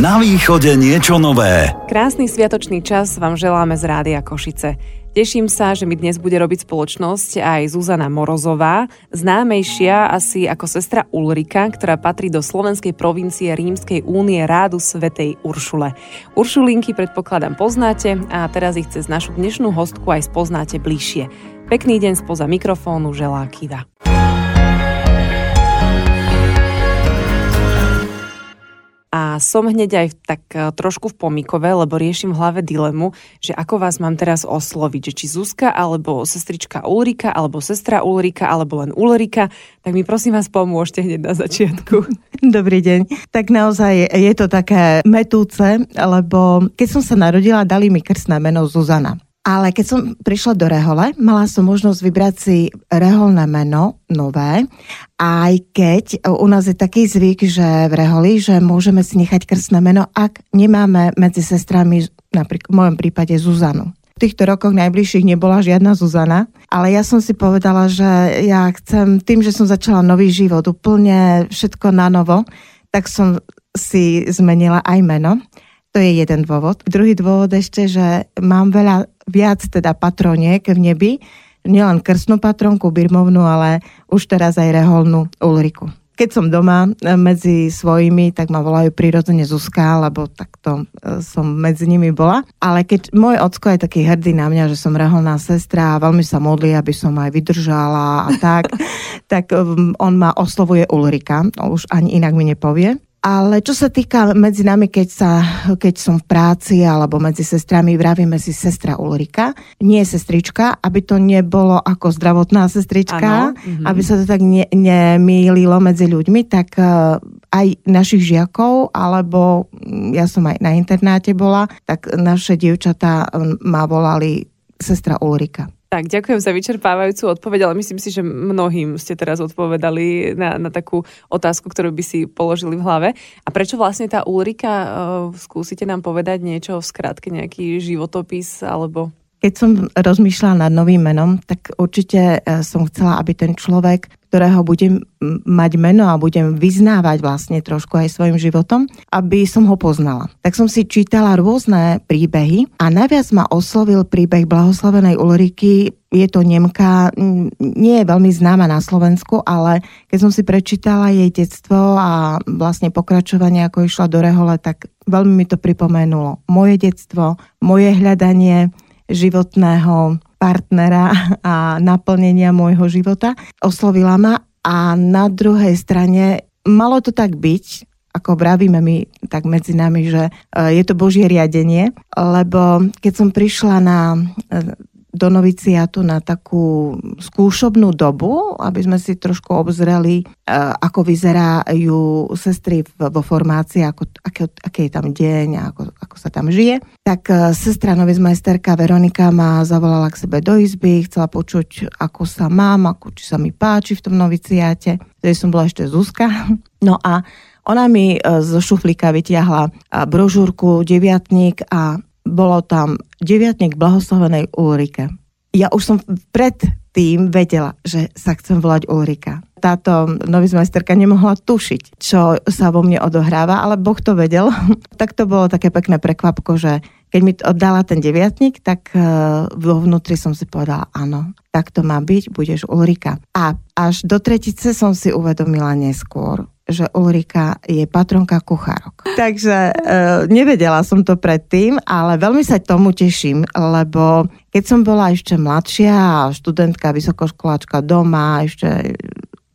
Na východe niečo nové. Krásny sviatočný čas vám želáme z Rádia Košice. Teším sa, že mi dnes bude robiť spoločnosť aj Zuzana Morozová, známejšia asi ako sestra Ulrika, ktorá patrí do slovenskej provincie Rímskej únie Rádu Svetej Uršule. Uršulinky predpokladám poznáte a teraz ich cez našu dnešnú hostku aj spoznáte bližšie. Pekný deň spoza mikrofónu želá Kiva. A som hneď aj tak e, trošku v pomikove, lebo riešim v hlave dilemu, že ako vás mám teraz osloviť, že či Zuzka, alebo sestrička Ulrika, alebo sestra Ulrika, alebo len Ulrika, tak mi prosím vás pomôžte hneď na začiatku. Dobrý deň. Tak naozaj je to také metúce, lebo keď som sa narodila, dali mi krstné meno Zuzana. Ale keď som prišla do Rehole, mala som možnosť vybrať si reholné meno, nové, aj keď u nás je taký zvyk, že v Reholi, že môžeme si nechať krstné meno, ak nemáme medzi sestrami, napríklad v mojom prípade Zuzanu. V týchto rokoch najbližších nebola žiadna Zuzana, ale ja som si povedala, že ja chcem, tým, že som začala nový život, úplne všetko na novo, tak som si zmenila aj meno. To je jeden dôvod. Druhý dôvod ešte, že mám veľa viac teda patroniek v nebi, nielen krstnú patronku Birmovnu, ale už teraz aj reholnú Ulriku. Keď som doma e, medzi svojimi, tak ma volajú prirodzene Zuzka, lebo takto e, som medzi nimi bola. Ale keď môj ocko je taký hrdý na mňa, že som reholná sestra a veľmi sa modlí, aby som aj vydržala a tak, tak on ma oslovuje Ulrika, už ani inak mi nepovie. Ale čo sa týka medzi nami, keď, sa, keď som v práci alebo medzi sestrami, vravíme si sestra Ulrika, nie sestrička, aby to nebolo ako zdravotná sestrička, ano, aby sa to tak ne, nemýlilo medzi ľuďmi, tak uh, aj našich žiakov, alebo mm, ja som aj na internáte bola, tak naše dievčatá ma volali sestra Ulrika. Tak, ďakujem za vyčerpávajúcu odpoveď, ale myslím si, že mnohým ste teraz odpovedali na, na takú otázku, ktorú by si položili v hlave. A prečo vlastne tá Ulrika, uh, skúsite nám povedať niečo v skratke, nejaký životopis alebo keď som rozmýšľala nad novým menom, tak určite e, som chcela, aby ten človek, ktorého budem mať meno a budem vyznávať vlastne trošku aj svojim životom, aby som ho poznala. Tak som si čítala rôzne príbehy a najviac ma oslovil príbeh blahoslavenej Ulriky. Je to Nemka, nie je veľmi známa na Slovensku, ale keď som si prečítala jej detstvo a vlastne pokračovanie, ako išla do Rehole, tak veľmi mi to pripomenulo. Moje detstvo, moje hľadanie, životného partnera a naplnenia môjho života. Oslovila ma a na druhej strane malo to tak byť, ako vravíme my tak medzi nami, že e, je to Božie riadenie, lebo keď som prišla na e, do noviciatu na takú skúšobnú dobu, aby sme si trošku obzreli, e, ako vyzerajú sestry vo formácii, ako, aký, aký je tam deň a ako, ako sa tam žije. Tak e, sestra novizmajsterka Veronika ma zavolala k sebe do izby, chcela počuť, ako sa mám, ako, či sa mi páči v tom noviciáte. Vtedy som bola ešte Zuzka. No a ona mi e, zo šuflíka vytiahla brožúrku, deviatník a bolo tam deviatník blahoslavenej Ulrike. Ja už som pred tým vedela, že sa chcem volať Ulrika. Táto novizmajsterka nemohla tušiť, čo sa vo mne odohráva, ale Boh to vedel. tak to bolo také pekné prekvapko, že keď mi oddala ten deviatník, tak e, vo vnútri som si povedala, áno, tak to má byť, budeš Ulrika. A až do tretice som si uvedomila neskôr, že Ulrika je patronka kuchárok. Takže e, nevedela som to predtým, ale veľmi sa tomu teším, lebo keď som bola ešte mladšia, študentka, vysokoškoláčka doma, ešte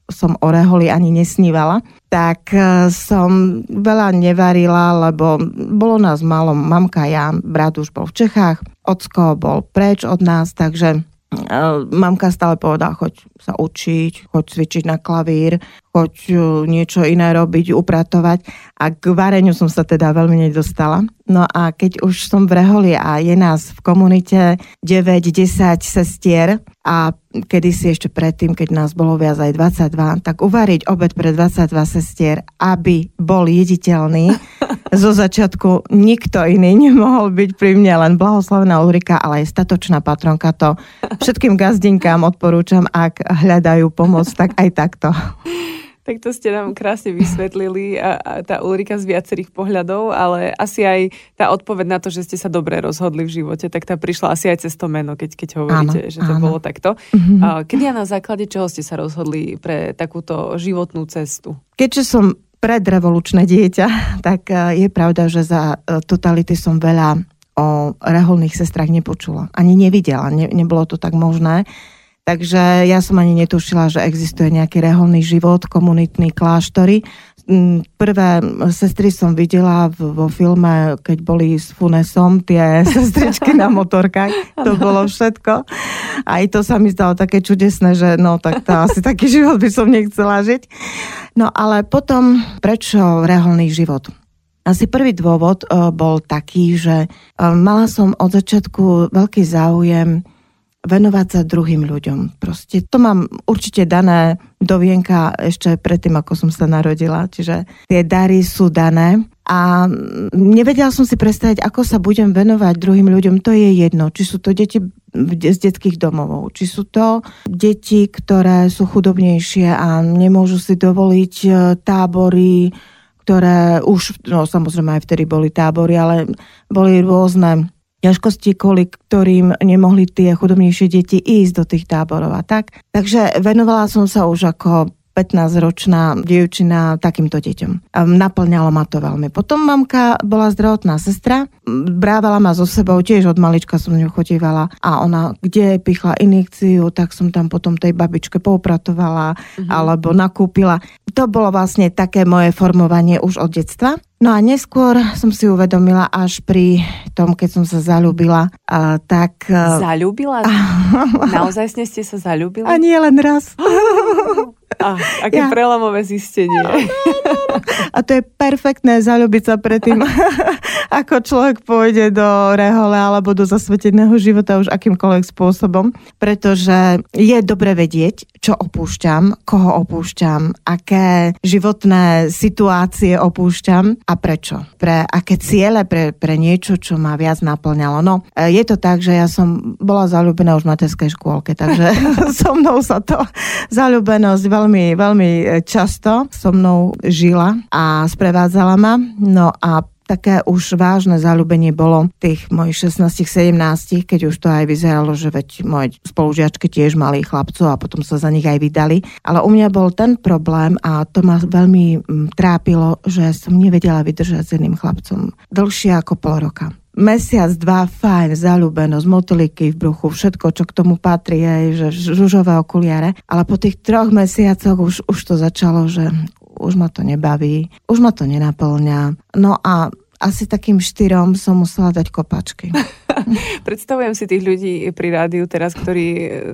som o reholi ani nesnívala, tak e, som veľa nevarila, lebo bolo nás málo, mamka, ja, brat už bol v Čechách, ocko bol preč od nás, takže mamka stále povedala, choď sa učiť, choď cvičiť na klavír, choď e, niečo iné robiť, upratovať. A k vareniu som sa teda veľmi nedostala. No a keď už som v Reholi a je nás v komunite 9-10 sestier a kedysi ešte predtým, keď nás bolo viac aj 22, tak uvariť obed pre 22 sestier, aby bol jediteľný, zo začiatku nikto iný nemohol byť pri mne, len blahoslavená Ulrika, ale aj statočná patronka. To všetkým gazdinkám odporúčam, ak hľadajú pomoc, tak aj takto. Tak to ste nám krásne vysvetlili a, a tá Ulrika z viacerých pohľadov, ale asi aj tá odpoveď na to, že ste sa dobre rozhodli v živote, tak tá prišla asi aj cez to meno, keď, keď hovoríte, áno, že to áno. bolo takto. Mm-hmm. A kedy a na základe čoho ste sa rozhodli pre takúto životnú cestu? Keďže som predrevolučné dieťa, tak e, je pravda, že za e, totality som veľa o reholných sestrách nepočula. Ani nevidela, ne, nebolo to tak možné. Takže ja som ani netušila, že existuje nejaký reholný život, komunitný kláštory. Mm, prvé sestry som videla vo filme, keď boli s Funesom, tie sestričky na motorkách. To bolo všetko. Aj to sa mi zdalo také čudesné, že no tak to asi taký život by som nechcela žiť. No ale potom, prečo reholný život? Asi prvý dôvod uh, bol taký, že uh, mala som od začiatku veľký záujem venovať sa druhým ľuďom. Proste to mám určite dané do vienka ešte predtým, ako som sa narodila. Čiže tie dary sú dané. A nevedela som si predstaviť, ako sa budem venovať druhým ľuďom. To je jedno. Či sú to deti z detských domovov, či sú to deti, ktoré sú chudobnejšie a nemôžu si dovoliť e, tábory, ktoré už, no samozrejme aj vtedy boli tábory, ale boli rôzne ťažkosti, kvôli ktorým nemohli tie chudobnejšie deti ísť do tých táborov a tak. Takže venovala som sa už ako 15-ročná dievčina takýmto deťom. Naplňalo ma to veľmi. Potom mamka bola zdravotná sestra, brávala ma so sebou, tiež od malička som ňu chodívala a ona, kde pichla injekciu, tak som tam potom tej babičke poupratovala mm-hmm. alebo nakúpila. To bolo vlastne také moje formovanie už od detstva. No a neskôr som si uvedomila až pri tom, keď som sa zalúbila, a tak... Zalúbila? Naozaj ste sa zalúbili? A nie len raz. A, aké ja. prelamové zistenie. A to je perfektné zalúbiť sa predtým, ako človek pôjde do rehole alebo do zasveteného života už akýmkoľvek spôsobom, pretože je dobre vedieť, čo opúšťam, koho opúšťam, aké životné situácie opúšťam a prečo. Pre aké ciele, pre, pre niečo, čo ma viac naplňalo. No, je to tak, že ja som bola zalúbená už v materskej škôlke, takže so mnou sa to zalúbenosť veľmi veľmi, e, často so mnou žila a sprevádzala ma. No a také už vážne zalúbenie bolo tých mojich 16-17, keď už to aj vyzeralo, že veď moje spolužiačky tiež mali chlapcov a potom sa za nich aj vydali. Ale u mňa bol ten problém a to ma veľmi trápilo, že som nevedela vydržať s jedným chlapcom dlhšie ako pol roka mesiac, dva, fajn, zalúbenosť, motoliky v bruchu, všetko, čo k tomu patrí, aj, že žužové okuliare. Ale po tých troch mesiacoch už, už to začalo, že už ma to nebaví, už ma to nenaplňa. No a asi takým štyrom som musela dať kopačky. Predstavujem si tých ľudí pri rádiu teraz, ktorí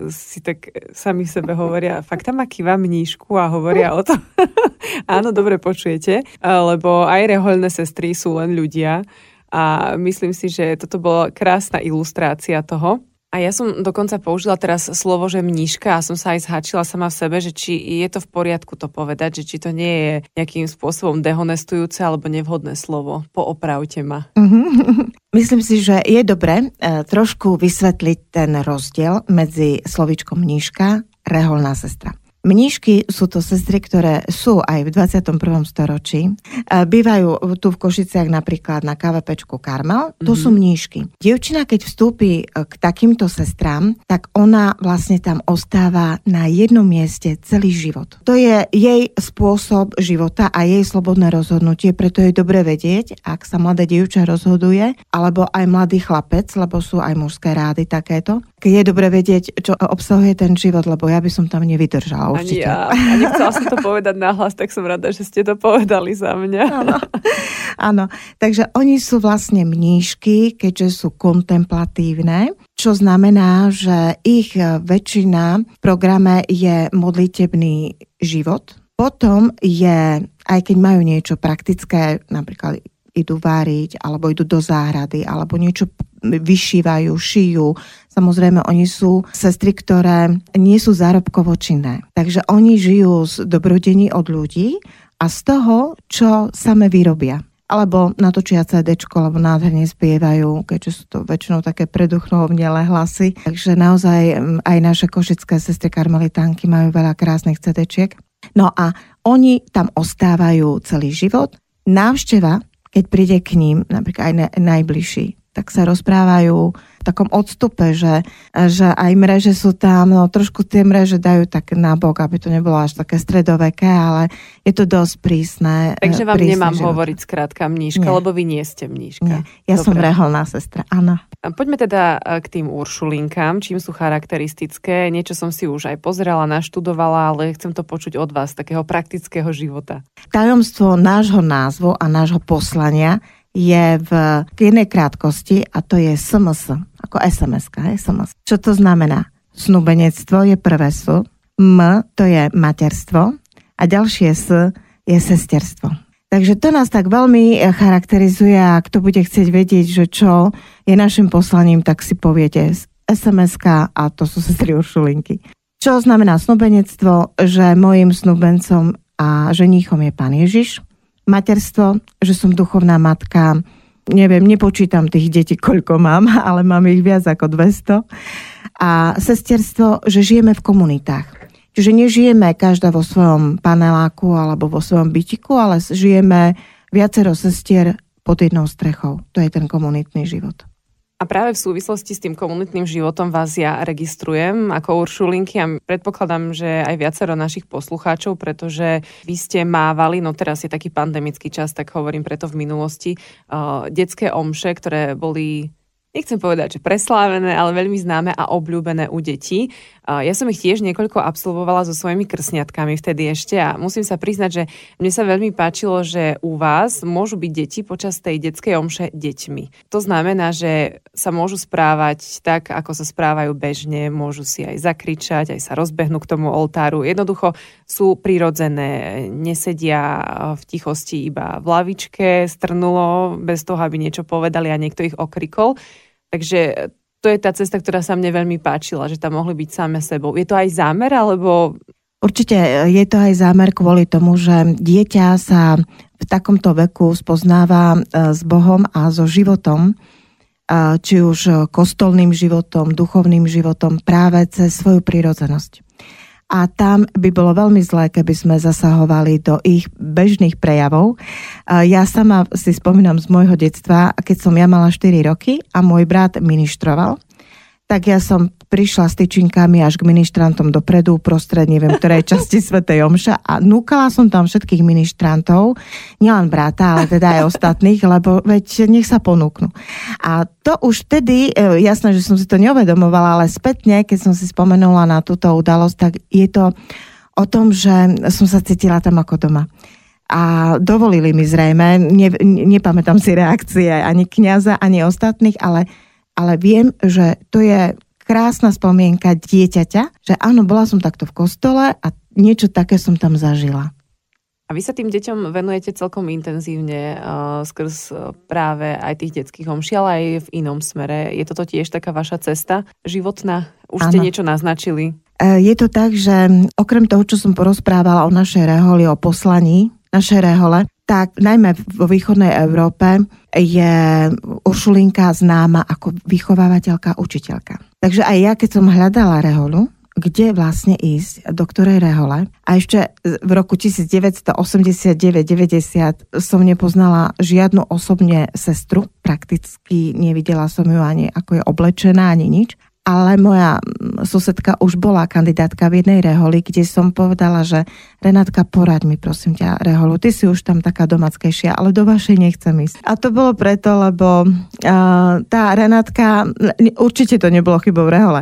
si tak sami sebe hovoria, fakt tam má kýva mníšku a hovoria o tom. Áno, dobre počujete, lebo aj rehoľné sestry sú len ľudia a myslím si, že toto bola krásna ilustrácia toho. A ja som dokonca použila teraz slovo, že mníška a som sa aj zhačila sama v sebe, že či je to v poriadku to povedať, že či to nie je nejakým spôsobom dehonestujúce alebo nevhodné slovo. Poopravte ma. Mm-hmm. Myslím si, že je dobre e, trošku vysvetliť ten rozdiel medzi slovičkom mníška, reholná sestra. Mníšky sú to sestry, ktoré sú aj v 21. storočí. Bývajú tu v Košiciach napríklad na KVPčku Karmel. To mm-hmm. sú mníšky. Dievčina, keď vstúpi e, k takýmto sestrám, tak ona vlastne tam ostáva na jednom mieste celý život. To je jej spôsob života a jej slobodné rozhodnutie, preto je dobre vedieť, ak sa mladé dievča rozhoduje, alebo aj mladý chlapec, lebo sú aj mužské rády takéto. Keď je dobre vedieť, čo obsahuje ten život, lebo ja by som tam nevydržala určite. Ani ja. A nechcela som to povedať nahlas, tak som rada, že ste to povedali za mňa. Áno. Áno. Takže oni sú vlastne mníšky, keďže sú kontemplatívne, čo znamená, že ich väčšina v programe je modlitebný život. Potom je, aj keď majú niečo praktické, napríklad idú váriť, alebo idú do záhrady, alebo niečo vyšívajú, šijú. Samozrejme, oni sú sestry, ktoré nie sú zárobkovo činné. Takže oni žijú z dobrodení od ľudí a z toho, čo same vyrobia alebo natočia CD, alebo nádherne spievajú, keďže sú to väčšinou také preduchnovnelé hlasy. Takže naozaj aj naše košické sestry karmelitánky majú veľa krásnych CD. No a Oni tam ostávajú celý život. Návšteva, keď príde k ním, napríklad aj najbližší, tak sa rozprávajú v takom odstupe, že, že aj mreže sú tam, no trošku tie mreže dajú tak nabok, aby to nebolo až také stredoveké, ale je to dosť prísne. Takže vám prísne nemám život. hovoriť skrátka mníška, Nie. lebo vy nie ste mníška. Nie, ja Dobre. som reholná sestra, áno. Poďme teda e, k tým uršulinkám, čím sú charakteristické. Niečo som si už aj pozerala, naštudovala, ale chcem to počuť od vás, takého praktického života. Tajomstvo nášho názvu a nášho poslania je v jednej krátkosti a to je SMS, ako SMS, hej, SMS. Čo to znamená? Snúbenectvo je prvé S, M to je materstvo a ďalšie S je sesterstvo. Takže to nás tak veľmi eh, charakterizuje a kto bude chcieť vedieť, že čo je našim poslaním, tak si poviete sms a to sú sestry Uršulinky. Čo znamená snúbenectvo? Že mojim snúbencom a ženíchom je pán Ježiš. Materstvo, že som duchovná matka, neviem, nepočítam tých detí, koľko mám, ale mám ich viac ako 200. A sesterstvo, že žijeme v komunitách. Čiže nežijeme každá vo svojom paneláku alebo vo svojom bytiku, ale žijeme viacero sestier pod jednou strechou. To je ten komunitný život. A práve v súvislosti s tým komunitným životom vás ja registrujem ako Uršulinky a predpokladám, že aj viacero našich poslucháčov, pretože vy ste mávali, no teraz je taký pandemický čas, tak hovorím preto v minulosti, uh, detské omše, ktoré boli nechcem povedať, že preslávené, ale veľmi známe a obľúbené u detí. Ja som ich tiež niekoľko absolvovala so svojimi krsniatkami vtedy ešte a musím sa priznať, že mne sa veľmi páčilo, že u vás môžu byť deti počas tej detskej omše deťmi. To znamená, že sa môžu správať tak, ako sa správajú bežne, môžu si aj zakričať, aj sa rozbehnú k tomu oltáru. Jednoducho sú prirodzené, nesedia v tichosti iba v lavičke, strnulo, bez toho, aby niečo povedali a niekto ich okrikol. Takže to je tá cesta, ktorá sa mne veľmi páčila, že tam mohli byť same sebou. Je to aj zámer, alebo... Určite je to aj zámer kvôli tomu, že dieťa sa v takomto veku spoznáva s Bohom a so životom, či už kostolným životom, duchovným životom, práve cez svoju prírodzenosť. A tam by bolo veľmi zlé, keby sme zasahovali do ich bežných prejavov. Ja sama si spomínam z môjho detstva, keď som ja mala 4 roky a môj brat ministroval, tak ja som prišla s tyčinkami až k ministrantom dopredu, prostred neviem ktorej časti Svetej Omša a núkala som tam všetkých ministrantov, nielen brata, ale teda aj ostatných, lebo veď nech sa ponúknú. A to už vtedy, jasné, že som si to neuvedomovala, ale spätne, keď som si spomenula na túto udalosť, tak je to o tom, že som sa cítila tam ako doma a dovolili mi zrejme, ne, nepamätám si reakcie ani kňaza, ani ostatných, ale, ale viem, že to je krásna spomienka dieťaťa, že áno, bola som takto v kostole a niečo také som tam zažila. A vy sa tým deťom venujete celkom intenzívne uh, skrz uh, práve aj tých detských homší, ale aj v inom smere. Je toto tiež taká vaša cesta životná? Už ste Áno. niečo naznačili. E, Je to tak, že okrem toho, čo som porozprávala o našej reholi, o poslaní našej rehole, tak najmä vo východnej Európe je Uršulinka známa ako vychovávateľka, učiteľka. Takže aj ja, keď som hľadala reholu, kde vlastne ísť, do ktorej rehole. A ešte v roku 1989-90 som nepoznala žiadnu osobne sestru, prakticky nevidela som ju ani ako je oblečená, ani nič. Ale moja susedka už bola kandidátka v jednej reholi, kde som povedala, že Renátka, poraď mi prosím ťa reholu, ty si už tam taká domackejšia, ale do vašej nechcem ísť. A to bolo preto, lebo uh, tá Renátka, určite to nebolo chybou rehole,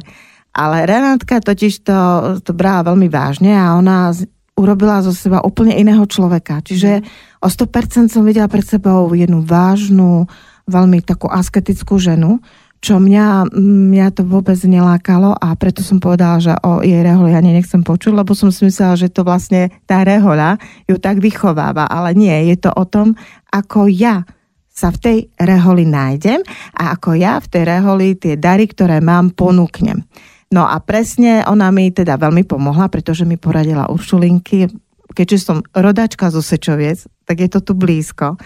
ale Renátka totiž to, to brala veľmi vážne a ona urobila zo seba úplne iného človeka. Čiže o 100% som videla pred sebou jednu vážnu, veľmi takú asketickú ženu, čo mňa, mňa to vôbec nelákalo a preto som povedala, že o jej reholi ani nechcem počuť, lebo som si myslela, že to vlastne tá rehoľa ju tak vychováva, ale nie, je to o tom, ako ja sa v tej reholi nájdem a ako ja v tej reholi tie dary, ktoré mám, ponúknem. No a presne ona mi teda veľmi pomohla, pretože mi poradila Uršulinky, keďže som rodačka zo Sečoviec, tak je to tu blízko,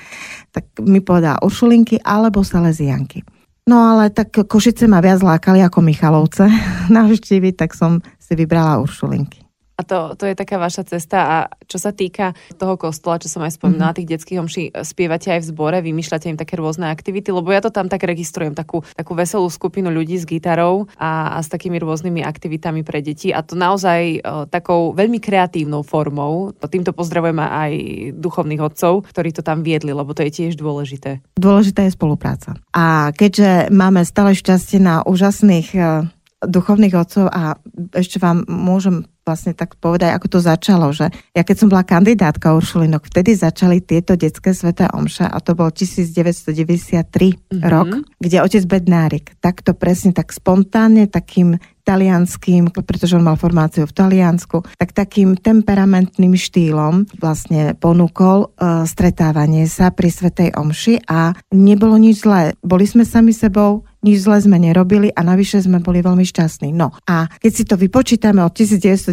tak mi povedala Uršulinky alebo Salesianky. No ale tak Košice ma viac lákali ako Michalovce navštíviť, tak som si vybrala Uršulinky. A to, to je taká vaša cesta a čo sa týka toho kostola, čo som aj spomínala, mm-hmm. tých detských homší, spievate aj v zbore, vymýšľate im také rôzne aktivity, lebo ja to tam tak registrujem, takú, takú veselú skupinu ľudí s gitarou a, a s takými rôznymi aktivitami pre deti a to naozaj o, takou veľmi kreatívnou formou. Týmto pozdravujem aj duchovných otcov, ktorí to tam viedli, lebo to je tiež dôležité. Dôležitá je spolupráca. A keďže máme stále šťastie na úžasných e, duchovných otcov a ešte vám môžem vlastne tak povedať, ako to začalo, že ja keď som bola kandidátka Uršulinok, vtedy začali tieto detské sveté omša a to bol 1993 mm-hmm. rok, kde otec Bednárik takto presne, tak spontánne, takým talianským, pretože on mal formáciu v Taliansku, tak takým temperamentným štýlom vlastne ponúkol uh, stretávanie sa pri Svetej Omši a nebolo nič zlé. Boli sme sami sebou, nič zle sme nerobili a navyše sme boli veľmi šťastní. No a keď si to vypočítame od 1993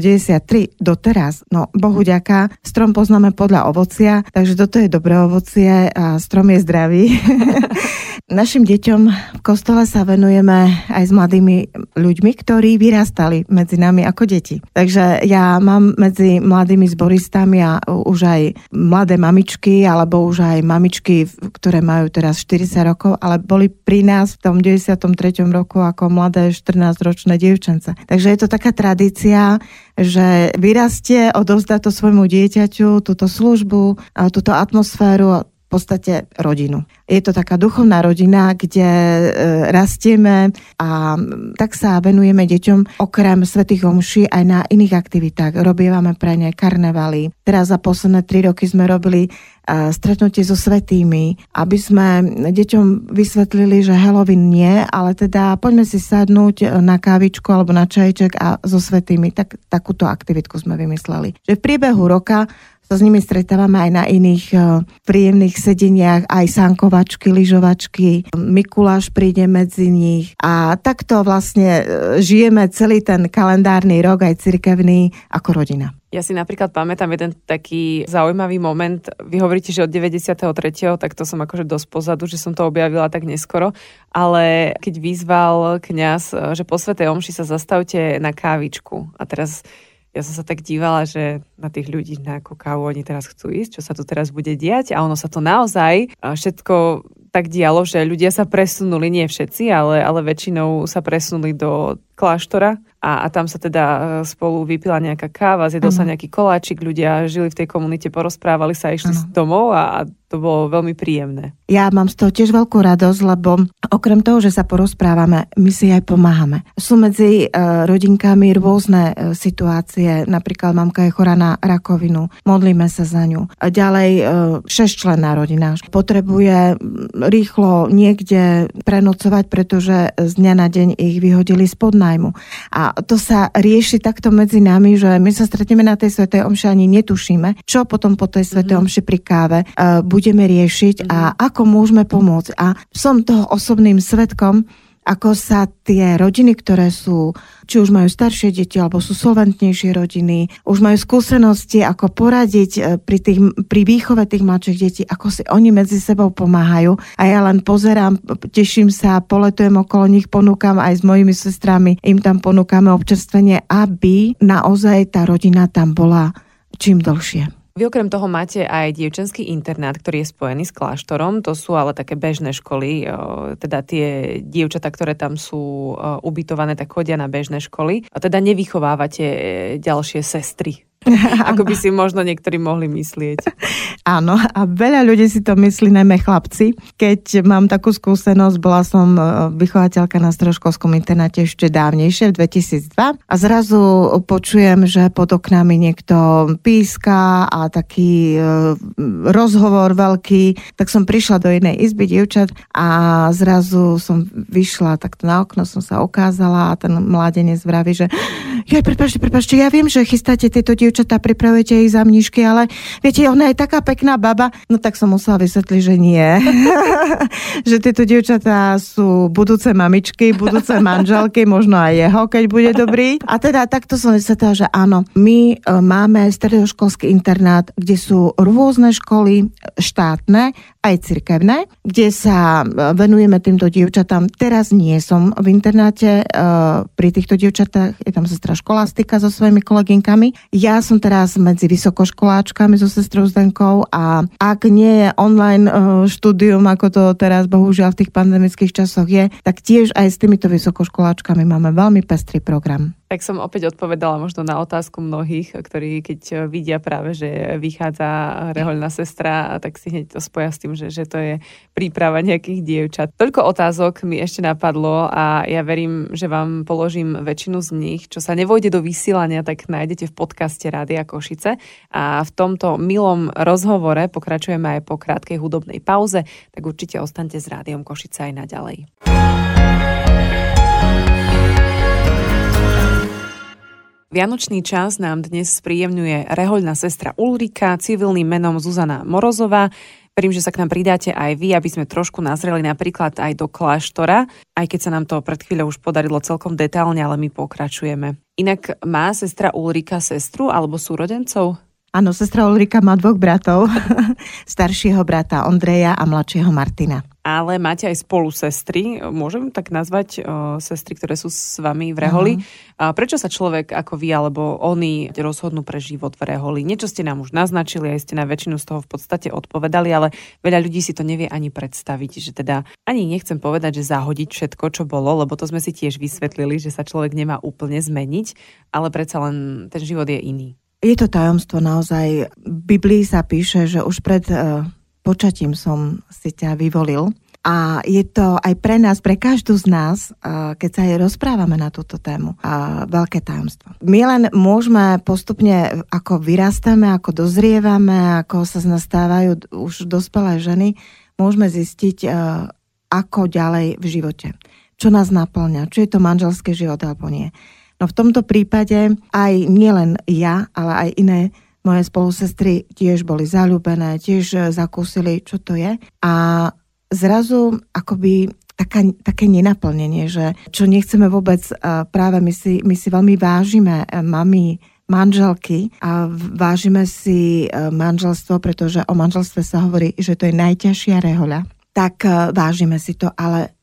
doteraz, no Bohu ďaká, strom poznáme podľa ovocia, takže toto je dobré ovocie a strom je zdravý. Našim deťom v kostole sa venujeme aj s mladými ľuďmi, ktorí vyrastali medzi nami ako deti. Takže ja mám medzi mladými zboristami a už aj mladé mamičky, alebo už aj mamičky, ktoré majú teraz 40 rokov, ale boli pri nás v tom 93. roku ako mladé 14-ročné dievčence. Takže je to taká tradícia, že vyrastie, odovzdá to svojmu dieťaťu, túto službu, túto atmosféru, podstate rodinu. Je to taká duchovná rodina, kde e, rastieme a tak sa venujeme deťom okrem svetých omší aj na iných aktivitách. Robievame pre ne karnevaly. Teraz za posledné tri roky sme robili e, stretnutie so svetými, aby sme deťom vysvetlili, že Halloween nie, ale teda poďme si sadnúť na kávičku alebo na čajček a so svetými. Tak, takúto aktivitku sme vymysleli. Že v priebehu roka sa s nimi stretávame aj na iných uh, príjemných sedeniach, aj sankovačky, lyžovačky. Mikuláš príde medzi nich a takto vlastne uh, žijeme celý ten kalendárny rok, aj cirkevný, ako rodina. Ja si napríklad pamätám jeden taký zaujímavý moment. Vy hovoríte, že od 93. tak to som akože dosť pozadu, že som to objavila tak neskoro, ale keď vyzval kňaz, že po Svetej Omši sa zastavte na kávičku a teraz ja som sa tak dívala, že na tých ľudí, na kávu oni teraz chcú ísť, čo sa tu teraz bude diať. A ono sa to naozaj všetko tak dialo, že ľudia sa presunuli, nie všetci, ale, ale väčšinou sa presunuli do kláštora a, a tam sa teda e, spolu vypila nejaká káva, zjedol uh-huh. sa nejaký koláčik, ľudia žili v tej komunite, porozprávali sa, išli uh-huh. domov a, a to bolo veľmi príjemné. Ja mám z toho tiež veľkú radosť, lebo okrem toho, že sa porozprávame, my si aj pomáhame. Sú medzi uh, rodinkami rôzne uh, situácie, napríklad mamka je chorá na rakovinu, modlíme sa za ňu. A ďalej uh, šesťčlenná rodina potrebuje rýchlo niekde prenocovať, pretože z dňa na deň ich vyhodili spod nájmu. A to sa rieši takto medzi nami, že my sa stretneme na tej svetej omši ani netušíme, čo potom po tej svetej mm-hmm. omši pri káve uh, budeme riešiť a mhm. ako môžeme pomôcť. A som toho osobným svetkom, ako sa tie rodiny, ktoré sú, či už majú staršie deti, alebo sú solventnejšie rodiny, už majú skúsenosti, ako poradiť e, pri, tých, pri výchove tých mladších detí, ako si oni medzi sebou pomáhajú. A ja len pozerám, teším sa, poletujem okolo nich, ponúkam aj s mojimi sestrami, im tam ponúkame občerstvenie, aby naozaj tá rodina tam bola čím dlhšie. Vy okrem toho máte aj dievčenský internát, ktorý je spojený s kláštorom. To sú ale také bežné školy, teda tie dievčatá, ktoré tam sú ubytované, tak chodia na bežné školy. A teda nevychovávate e, ďalšie sestry ako by si možno niektorí mohli myslieť. Áno, a veľa ľudí si to myslí, najmä chlapci. Keď mám takú skúsenosť, bola som e, vychovateľka na stroškolskom internáte ešte dávnejšie, v 2002 a zrazu počujem, že pod oknami niekto píska a taký e, rozhovor veľký, tak som prišla do jednej izby dievčat a zrazu som vyšla takto na okno, som sa ukázala a ten mladenec vraví, že ja, prepáčte, prepáčte, ja viem, že chystáte tieto dievčat dievčatá, pripravujete ich za mníšky, ale viete, ona je taká pekná baba. No tak som musela vysvetliť, že nie. že tieto dievčatá sú budúce mamičky, budúce manželky, možno aj jeho, keď bude dobrý. A teda takto som vysvetlila, že áno, my e, máme stredoškolský internát, kde sú rôzne školy štátne, aj cirkevné, kde sa e, venujeme týmto dievčatám. Teraz nie som v internáte, e, pri týchto dievčatách je tam sestra školastika so svojimi kolegynkami. Ja som teraz medzi vysokoškoláčkami so sestrou Zdenkou a ak nie je online e, štúdium, ako to teraz bohužiaľ v tých pandemických časoch je, tak tiež aj s týmito vysokoškoláčkami máme veľmi pestrý program. Tak som opäť odpovedala možno na otázku mnohých, ktorí keď vidia práve, že vychádza rehoľná sestra, tak si hneď to spoja s tým, že, že to je príprava nejakých dievčat. Toľko otázok mi ešte napadlo a ja verím, že vám položím väčšinu z nich. Čo sa nevojde do vysielania, tak nájdete v podcaste Rádia Košice. A v tomto milom rozhovore pokračujeme aj po krátkej hudobnej pauze, tak určite ostaňte s Rádiom Košice aj naďalej. Vianočný čas nám dnes spríjemňuje rehoľná sestra Ulrika, civilným menom Zuzana Morozová. Verím, že sa k nám pridáte aj vy, aby sme trošku nazreli napríklad aj do kláštora, aj keď sa nám to pred chvíľou už podarilo celkom detálne, ale my pokračujeme. Inak má sestra Ulrika sestru alebo súrodencov? Áno, sestra Ulrika má dvoch bratov, staršieho brata Ondreja a mladšieho Martina ale máte aj spolu sestry, môžem tak nazvať o, sestry, ktoré sú s vami v Reholi. Uh-huh. A prečo sa človek ako vy alebo oni rozhodnú pre život v Reholi? Niečo ste nám už naznačili, aj ste na väčšinu z toho v podstate odpovedali, ale veľa ľudí si to nevie ani predstaviť, že teda ani nechcem povedať, že zahodiť všetko, čo bolo, lebo to sme si tiež vysvetlili, že sa človek nemá úplne zmeniť, ale predsa len ten život je iný. Je to tajomstvo naozaj. V Biblii sa píše, že už pred uh počatím som si ťa vyvolil. A je to aj pre nás, pre každú z nás, keď sa aj rozprávame na túto tému, veľké tajomstvo. My len môžeme postupne, ako vyrastáme, ako dozrievame, ako sa z nás stávajú už dospelé ženy, môžeme zistiť, ako ďalej v živote. Čo nás naplňa, či je to manželský život alebo nie. No v tomto prípade aj nielen ja, ale aj iné moje spolusestry tiež boli zalúbené, tiež e, zakúsili, čo to je. A zrazu akoby taká, také nenaplnenie, že čo nechceme vôbec, e, práve my si, my si veľmi vážime e, mami, manželky a vážime si manželstvo, pretože o manželstve sa hovorí, že to je najťažšia rehoľa. Tak vážime si to, ale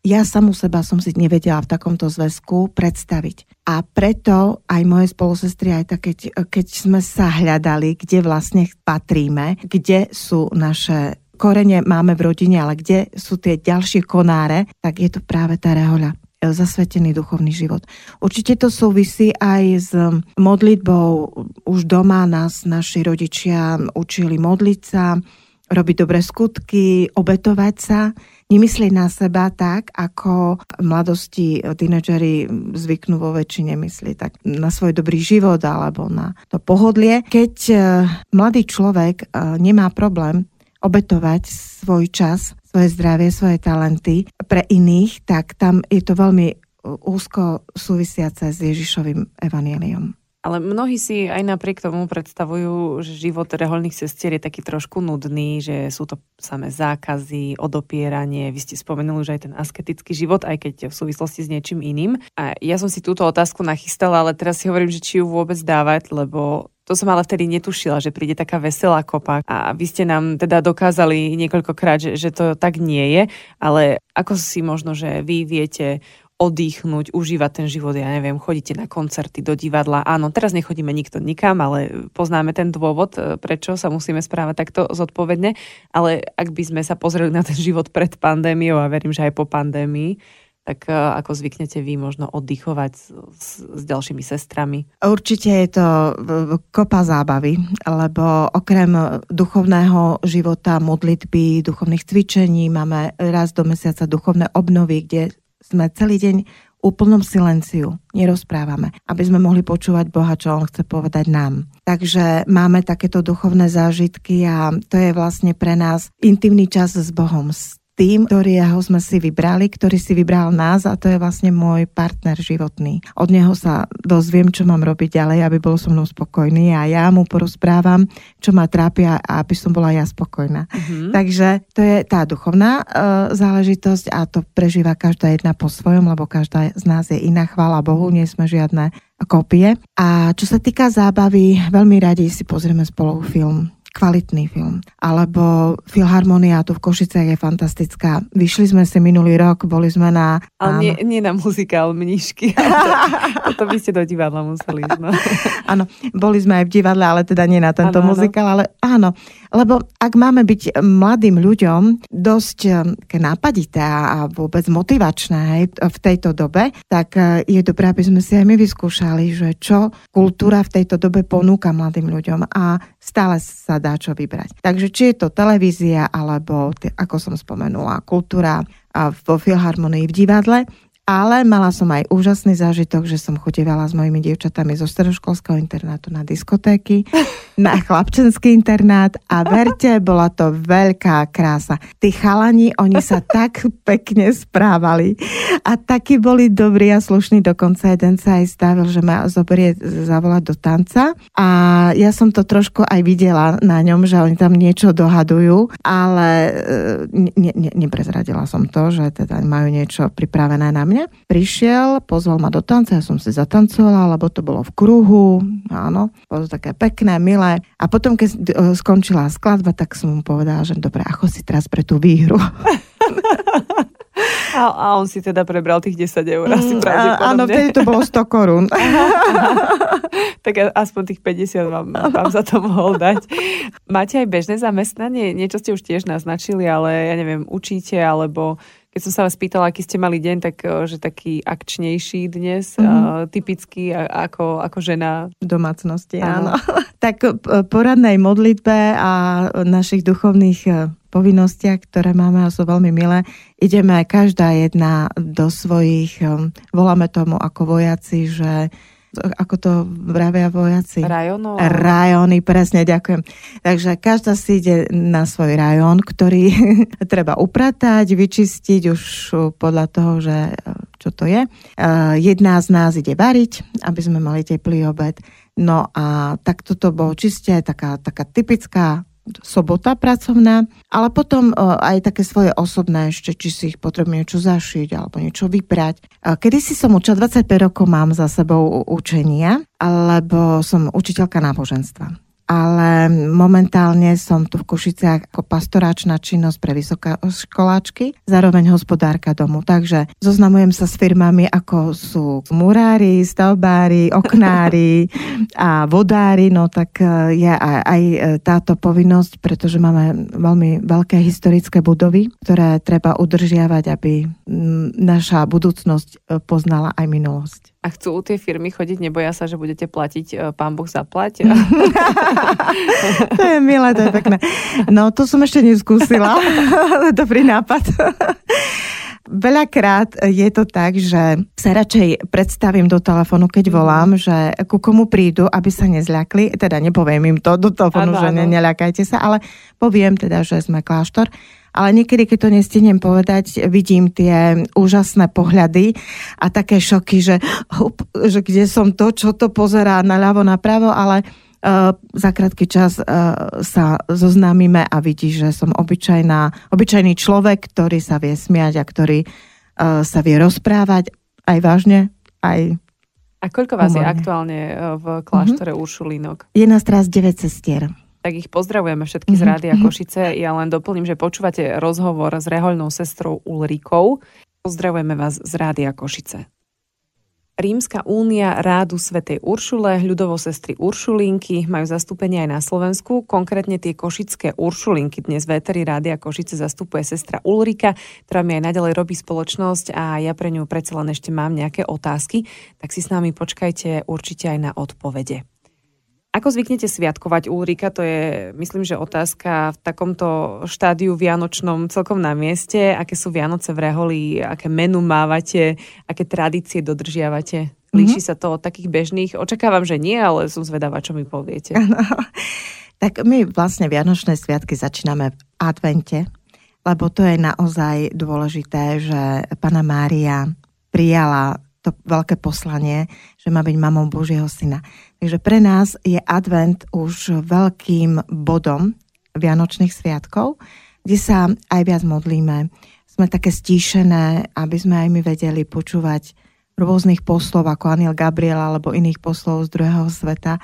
ja samú seba som si nevedela v takomto zväzku predstaviť. A preto aj moje spolusestry, aj tak, keď, keď sme sa hľadali, kde vlastne patríme, kde sú naše korene máme v rodine, ale kde sú tie ďalšie konáre, tak je to práve tá rehoľa zasvetený duchovný život. Určite to súvisí aj s modlitbou. Už doma nás naši rodičia učili modliť sa, robiť dobré skutky, obetovať sa nemyslieť na seba tak, ako v mladosti tínedžeri zvyknú vo väčšine myslieť tak na svoj dobrý život alebo na to pohodlie. Keď e, mladý človek e, nemá problém obetovať svoj čas, svoje zdravie, svoje talenty pre iných, tak tam je to veľmi úzko súvisiace s Ježišovým evaníliom. Ale mnohí si aj napriek tomu predstavujú, že život reholných sestier je taký trošku nudný, že sú to samé zákazy, odopieranie. Vy ste spomenuli, že aj ten asketický život, aj keď v súvislosti s niečím iným. A ja som si túto otázku nachystala, ale teraz si hovorím, že či ju vôbec dávať, lebo to som ale vtedy netušila, že príde taká veselá kopa. A vy ste nám teda dokázali niekoľkokrát, že, že to tak nie je, ale ako si možno, že vy viete oddychnúť, užívať ten život, ja neviem, chodíte na koncerty, do divadla. Áno, teraz nechodíme nikto nikam, ale poznáme ten dôvod, e, prečo sa musíme správať takto zodpovedne. Ale ak by sme sa pozreli na ten život pred pandémiou a verím, že aj po pandémii, tak e, ako zvyknete vy možno oddychovať s, s ďalšími sestrami? Určite je to kopa zábavy, lebo okrem duchovného života, modlitby, duchovných cvičení máme raz do mesiaca duchovné obnovy, kde sme celý deň úplnom silenciu, nerozprávame, aby sme mohli počúvať Boha, čo On chce povedať nám. Takže máme takéto duchovné zážitky a to je vlastne pre nás intimný čas s Bohom, s tým, ktorého sme si vybrali, ktorý si vybral nás a to je vlastne môj partner životný. Od neho sa dozviem, čo mám robiť ďalej, aby bol so mnou spokojný a ja mu porozprávam, čo ma trápia a aby som bola ja spokojná. Mm-hmm. Takže to je tá duchovná uh, záležitosť a to prežíva každá jedna po svojom, lebo každá z nás je iná, chvála Bohu, nie sme žiadne kopie. A čo sa týka zábavy, veľmi radi si pozrieme spolu film kvalitný film. Alebo Filharmonia tu v Košiciach je fantastická. Vyšli sme si minulý rok, boli sme na... Ale nie, nie na muzikál mnišky. To, to by ste do divadla museli ísť. No. Áno, boli sme aj v divadle, ale teda nie na tento ano, muzikál, ale áno. Lebo ak máme byť mladým ľuďom dosť eh, nápadité a vôbec motivačné v tejto dobe, tak eh, je dobré, aby sme si aj my vyskúšali, že čo kultúra v tejto dobe ponúka mladým ľuďom a stále sa dá čo vybrať. Takže či je to televízia, alebo, ako som spomenula, kultúra vo filharmonii v divadle, ale mala som aj úžasný zážitok, že som chodievala s mojimi dievčatami zo stredoškolského internátu na diskotéky, na chlapčenský internát a verte, bola to veľká krása. Tí chalani, oni sa tak pekne správali a takí boli dobrí a slušní, dokonca jeden sa aj stavil, že ma zoberie zavolať do tanca. A ja som to trošku aj videla na ňom, že oni tam niečo dohadujú, ale e, ne, ne, neprezradila som to, že teda majú niečo pripravené na mňa mňa. Prišiel, pozval ma do tanca, ja som si zatancovala, lebo to bolo v kruhu, áno, bolo to také pekné, milé. A potom, keď e, skončila skladba, tak som mu povedala, že dobre, ako si teraz pre tú výhru. A, a on si teda prebral tých 10 eur asi mm, pravdepodobne. Áno, vtedy to bolo 100 korún. tak aspoň tých 50 vám, vám za to mohol dať. Máte aj bežné zamestnanie? Niečo ste už tiež naznačili, ale ja neviem, učíte alebo keď som sa vás pýtala, aký ste mali deň, tak eh, že taký akčnejší dnes, mm-hmm. typický ako, ako žena. Domácnosti, áno. áno. tak poradnej modlitbe a našich duchovných eh, povinnostiach, ktoré máme a sú veľmi milé, ideme každá jedna do svojich, voláme tomu ako vojaci, že ako to vravia vojaci? Rajonov. Rajóny, presne, ďakujem. Takže každá si ide na svoj rajón, ktorý treba upratať, vyčistiť už podľa toho, že čo to je. Jedna z nás ide variť, aby sme mali teplý obed. No a tak toto bolo čiste taká, taká typická sobota pracovná, ale potom e, aj také svoje osobné ešte, či si ich potrebujem niečo zašiť alebo niečo vyprať. E, kedy si som učila, 25 rokov mám za sebou učenia, alebo som učiteľka náboženstva ale momentálne som tu v Košiciach ako pastoráčna činnosť pre vysokoškoláčky, zároveň hospodárka domu. Takže zoznamujem sa s firmami, ako sú murári, stavbári, oknári a vodári, no tak e, je aj, aj e, táto povinnosť, pretože máme veľmi veľké historické budovy, ktoré treba udržiavať, aby naša budúcnosť e, poznala aj minulosť. A chcú tie firmy chodiť, neboja sa, že budete platiť e, pán Boh zaplať? to je milé, to je pekné. No, to som ešte neskúsila. Dobrý nápad. Veľakrát je to tak, že sa radšej predstavím do telefónu, keď mhm. volám, že ku komu prídu, aby sa nezľakli. Teda nepoviem im to do telefónu, že ne, neľakajte sa, ale poviem teda, že sme kláštor ale niekedy, keď to nestihnem povedať, vidím tie úžasné pohľady a také šoky, že, že kde som to, čo to pozerá na ľavo, napravo, ale Uh, za krátky čas uh, sa zoznámime a vidí, že som obyčajná, obyčajný človek, ktorý sa vie smiať a ktorý uh, sa vie rozprávať aj vážne, aj A koľko vás humorne. je aktuálne v kláštore mm-hmm. Uršulínok? Je nás teraz 9 sestier tak ich pozdravujeme všetky z mhm. Rádia Košice. Ja len doplním, že počúvate rozhovor s rehoľnou sestrou Ulrikou. Pozdravujeme vás z Rádia Košice. Rímska únia Rádu Svetej Uršule, ľudovo sestry Uršulinky majú zastúpenie aj na Slovensku. Konkrétne tie košické Uršulinky dnes v Eteri Rádia Košice zastupuje sestra Ulrika, ktorá mi aj naďalej robí spoločnosť a ja pre ňu predsa len ešte mám nejaké otázky, tak si s nami počkajte určite aj na odpovede. Ako zvyknete sviatkovať Ulrika? To je, myslím, že otázka v takomto štádiu vianočnom celkom na mieste. Aké sú Vianoce v Reholi? Aké menu mávate? Aké tradície dodržiavate? Líši mm-hmm. sa to od takých bežných? Očakávam, že nie, ale som zvedavá, čo mi poviete. Ano. Tak my vlastne Vianočné sviatky začíname v advente, lebo to je naozaj dôležité, že Pana Mária prijala to veľké poslanie, že má byť mamou Božieho syna. Takže pre nás je advent už veľkým bodom Vianočných sviatkov, kde sa aj viac modlíme. Sme také stíšené, aby sme aj my vedeli počúvať rôznych poslov ako Aniel Gabriel alebo iných poslov z druhého sveta,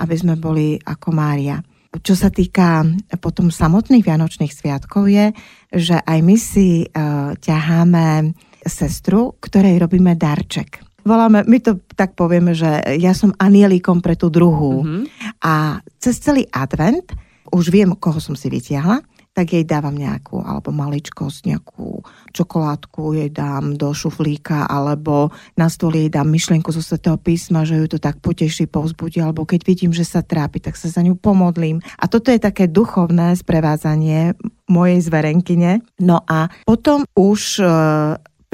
aby sme boli ako Mária. čo sa týka potom samotných Vianočných sviatkov je, že aj my si uh, ťaháme sestru, ktorej robíme darček. Voláme, my to tak povieme, že ja som anielikom pre tú druhú. Mm-hmm. A cez celý advent už viem, koho som si vytiahla tak jej dávam nejakú, alebo maličkosť, nejakú čokoládku jej dám do šuflíka, alebo na stôl jej dám myšlienku zo Svetého písma, že ju to tak poteší, povzbudí, alebo keď vidím, že sa trápi, tak sa za ňu pomodlím. A toto je také duchovné sprevádzanie mojej zverenkyne. No a potom už e,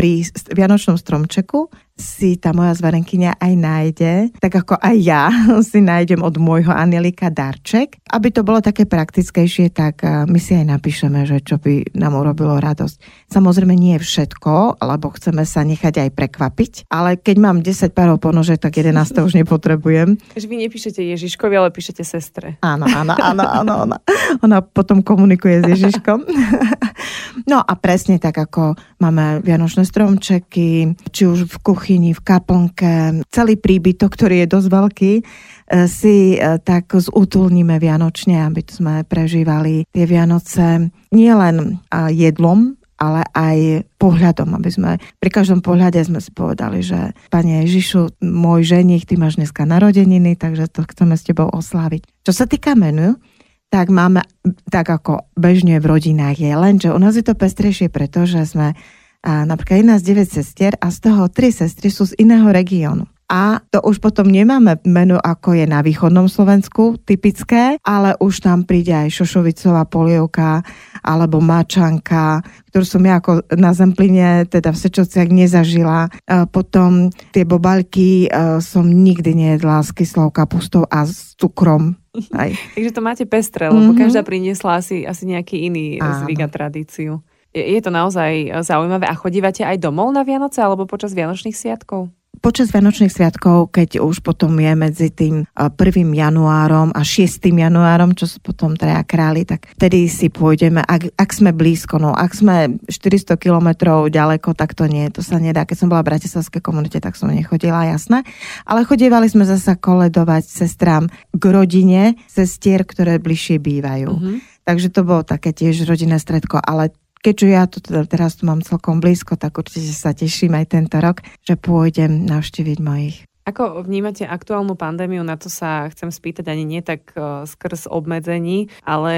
pri Vianočnom stromčeku si tá moja zvarenkyňa aj nájde, tak ako aj ja si nájdem od môjho Anelika darček. Aby to bolo také praktickejšie, tak eh, my si aj napíšeme, že čo by nám urobilo radosť. Samozrejme nie všetko, lebo chceme sa nechať aj prekvapiť, ale keď mám 10 párov ponožek, tak 11 už nepotrebujem. Takže vy nepíšete Ježiškovi, ale píšete sestre. Áno, áno, áno, áno. Ona, ona potom komunikuje s Ježiškom. No a presne tak, ako máme vianočné stromčeky, či už v kuchyni, kuchyni, v kaplnke, celý príbytok, ktorý je dosť veľký, e, si e, tak zútulníme vianočne, aby sme prežívali tie Vianoce nielen jedlom, ale aj pohľadom, aby sme pri každom pohľade sme si povedali, že Pane Ježišu, môj ženich, ty máš dneska narodeniny, takže to chceme s tebou osláviť. Čo sa týka menu, tak máme, tak ako bežne v rodinách je, len že u nás je to pestrejšie, pretože sme a napríklad jedna z 9 sestier a z toho tri sestry sú z iného regiónu. A to už potom nemáme meno, ako je na východnom Slovensku typické, ale už tam príde aj šošovicová polievka alebo mačanka, ktorú som ja ako na Zempline, teda v Sečovciach nezažila. A potom tie bobaľky e, som nikdy nejedla s kyslou kapustou a s cukrom. Aj. Takže to máte pestre, lebo mm-hmm. každá priniesla asi, asi nejaký iný zvyk a tradíciu. Je to naozaj zaujímavé. A chodívate aj domov na Vianoce alebo počas Vianočných sviatkov? Počas Vianočných sviatkov, keď už potom je medzi tým 1. januárom a 6. januárom, čo sú potom traja králi, tak vtedy si pôjdeme, ak, ak sme blízko, no ak sme 400 kilometrov ďaleko, tak to nie, to sa nedá. Keď som bola v bratislavskej komunite, tak som nechodila, jasné. Ale chodievali sme zasa koledovať sestrám k rodine sestier, ktoré bližšie bývajú. Mm-hmm. Takže to bolo také tiež rodinné stredko, ale keďže ja to teda teraz tu mám celkom blízko, tak určite sa teším aj tento rok, že pôjdem navštíviť mojich. Ako vnímate aktuálnu pandémiu? Na to sa chcem spýtať ani nie tak e, skrz obmedzení, ale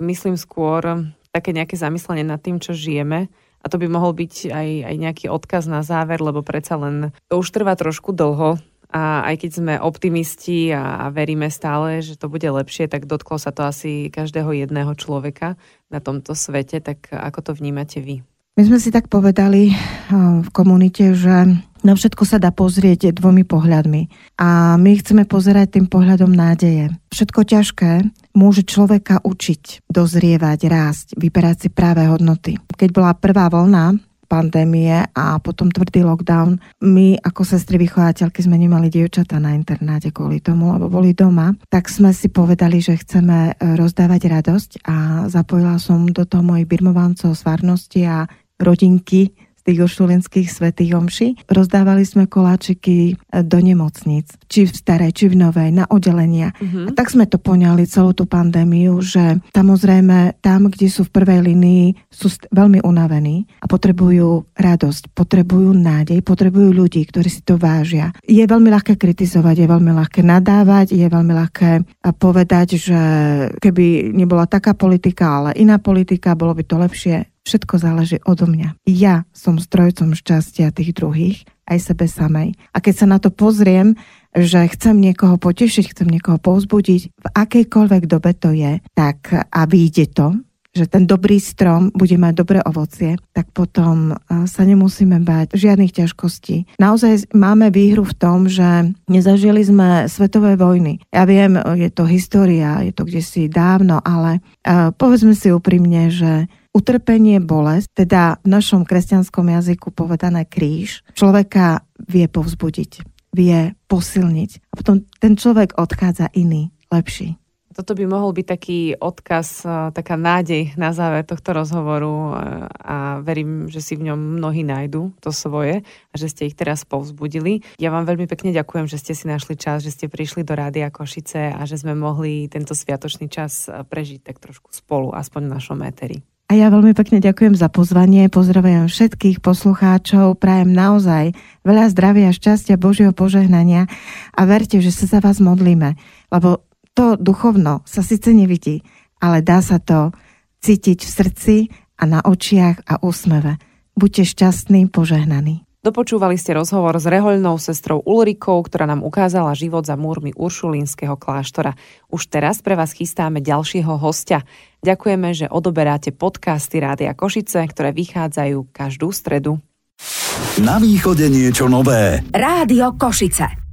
myslím skôr také nejaké zamyslenie nad tým, čo žijeme. A to by mohol byť aj, aj nejaký odkaz na záver, lebo predsa len to už trvá trošku dlho, a aj keď sme optimisti a, a veríme stále, že to bude lepšie, tak dotklo sa to asi každého jedného človeka na tomto svete, tak ako to vnímate vy? My sme si tak povedali v komunite, že na všetko sa dá pozrieť dvomi pohľadmi. A my chceme pozerať tým pohľadom nádeje. Všetko ťažké môže človeka učiť, dozrievať, rásť, vyberať si práve hodnoty. Keď bola prvá vlna pandémie a potom tvrdý lockdown, my ako sestry vychovateľky sme nemali dievčatá na internáte kvôli tomu, lebo boli doma, tak sme si povedali, že chceme e, rozdávať radosť a zapojila som do toho mojich birmovancov z a rodinky tých uršulinských svetých omší. Rozdávali sme koláčiky e, do nemocnic, či v starej, či v novej, na oddelenia. Uh-huh. A tak sme to poňali celú tú pandémiu, že samozrejme tam, kde sú v prvej linii, sú veľmi unavení a potrebujú radosť, potrebujú nádej, potrebujú ľudí, ktorí si to vážia. Je veľmi ľahké kritizovať, je veľmi ľahké nadávať, je veľmi ľahké povedať, že keby nebola taká politika, ale iná politika, bolo by to lepšie Všetko záleží odo mňa. Ja som strojcom šťastia tých druhých, aj sebe samej. A keď sa na to pozriem, že chcem niekoho potešiť, chcem niekoho povzbudiť, v akejkoľvek dobe to je, tak a vyjde to, že ten dobrý strom bude mať dobré ovocie, tak potom sa nemusíme bať žiadnych ťažkostí. Naozaj máme výhru v tom, že nezažili sme svetové vojny. Ja viem, je to história, je to kde si dávno, ale povedzme si úprimne, že Utrpenie, bolesť, teda v našom kresťanskom jazyku povedané kríž, človeka vie povzbudiť, vie posilniť. A potom ten človek odchádza iný, lepší. Toto by mohol byť taký odkaz, taká nádej na záver tohto rozhovoru a verím, že si v ňom mnohí nájdu to svoje a že ste ich teraz povzbudili. Ja vám veľmi pekne ďakujem, že ste si našli čas, že ste prišli do Rádia Košice a že sme mohli tento sviatočný čas prežiť tak trošku spolu, aspoň v našom éteri. A ja veľmi pekne ďakujem za pozvanie, pozdravujem všetkých poslucháčov, prajem naozaj veľa zdravia, šťastia, Božieho požehnania a verte, že sa za vás modlíme, lebo to duchovno sa síce nevidí, ale dá sa to cítiť v srdci a na očiach a úsmeve. Buďte šťastní, požehnaní. Dopočúvali ste rozhovor s rehoľnou sestrou Ulrikou, ktorá nám ukázala život za múrmi Uršulínskeho kláštora. Už teraz pre vás chystáme ďalšieho hostia. Ďakujeme, že odoberáte podcasty Rádia Košice, ktoré vychádzajú každú stredu. Na východe niečo nové. Rádio Košice.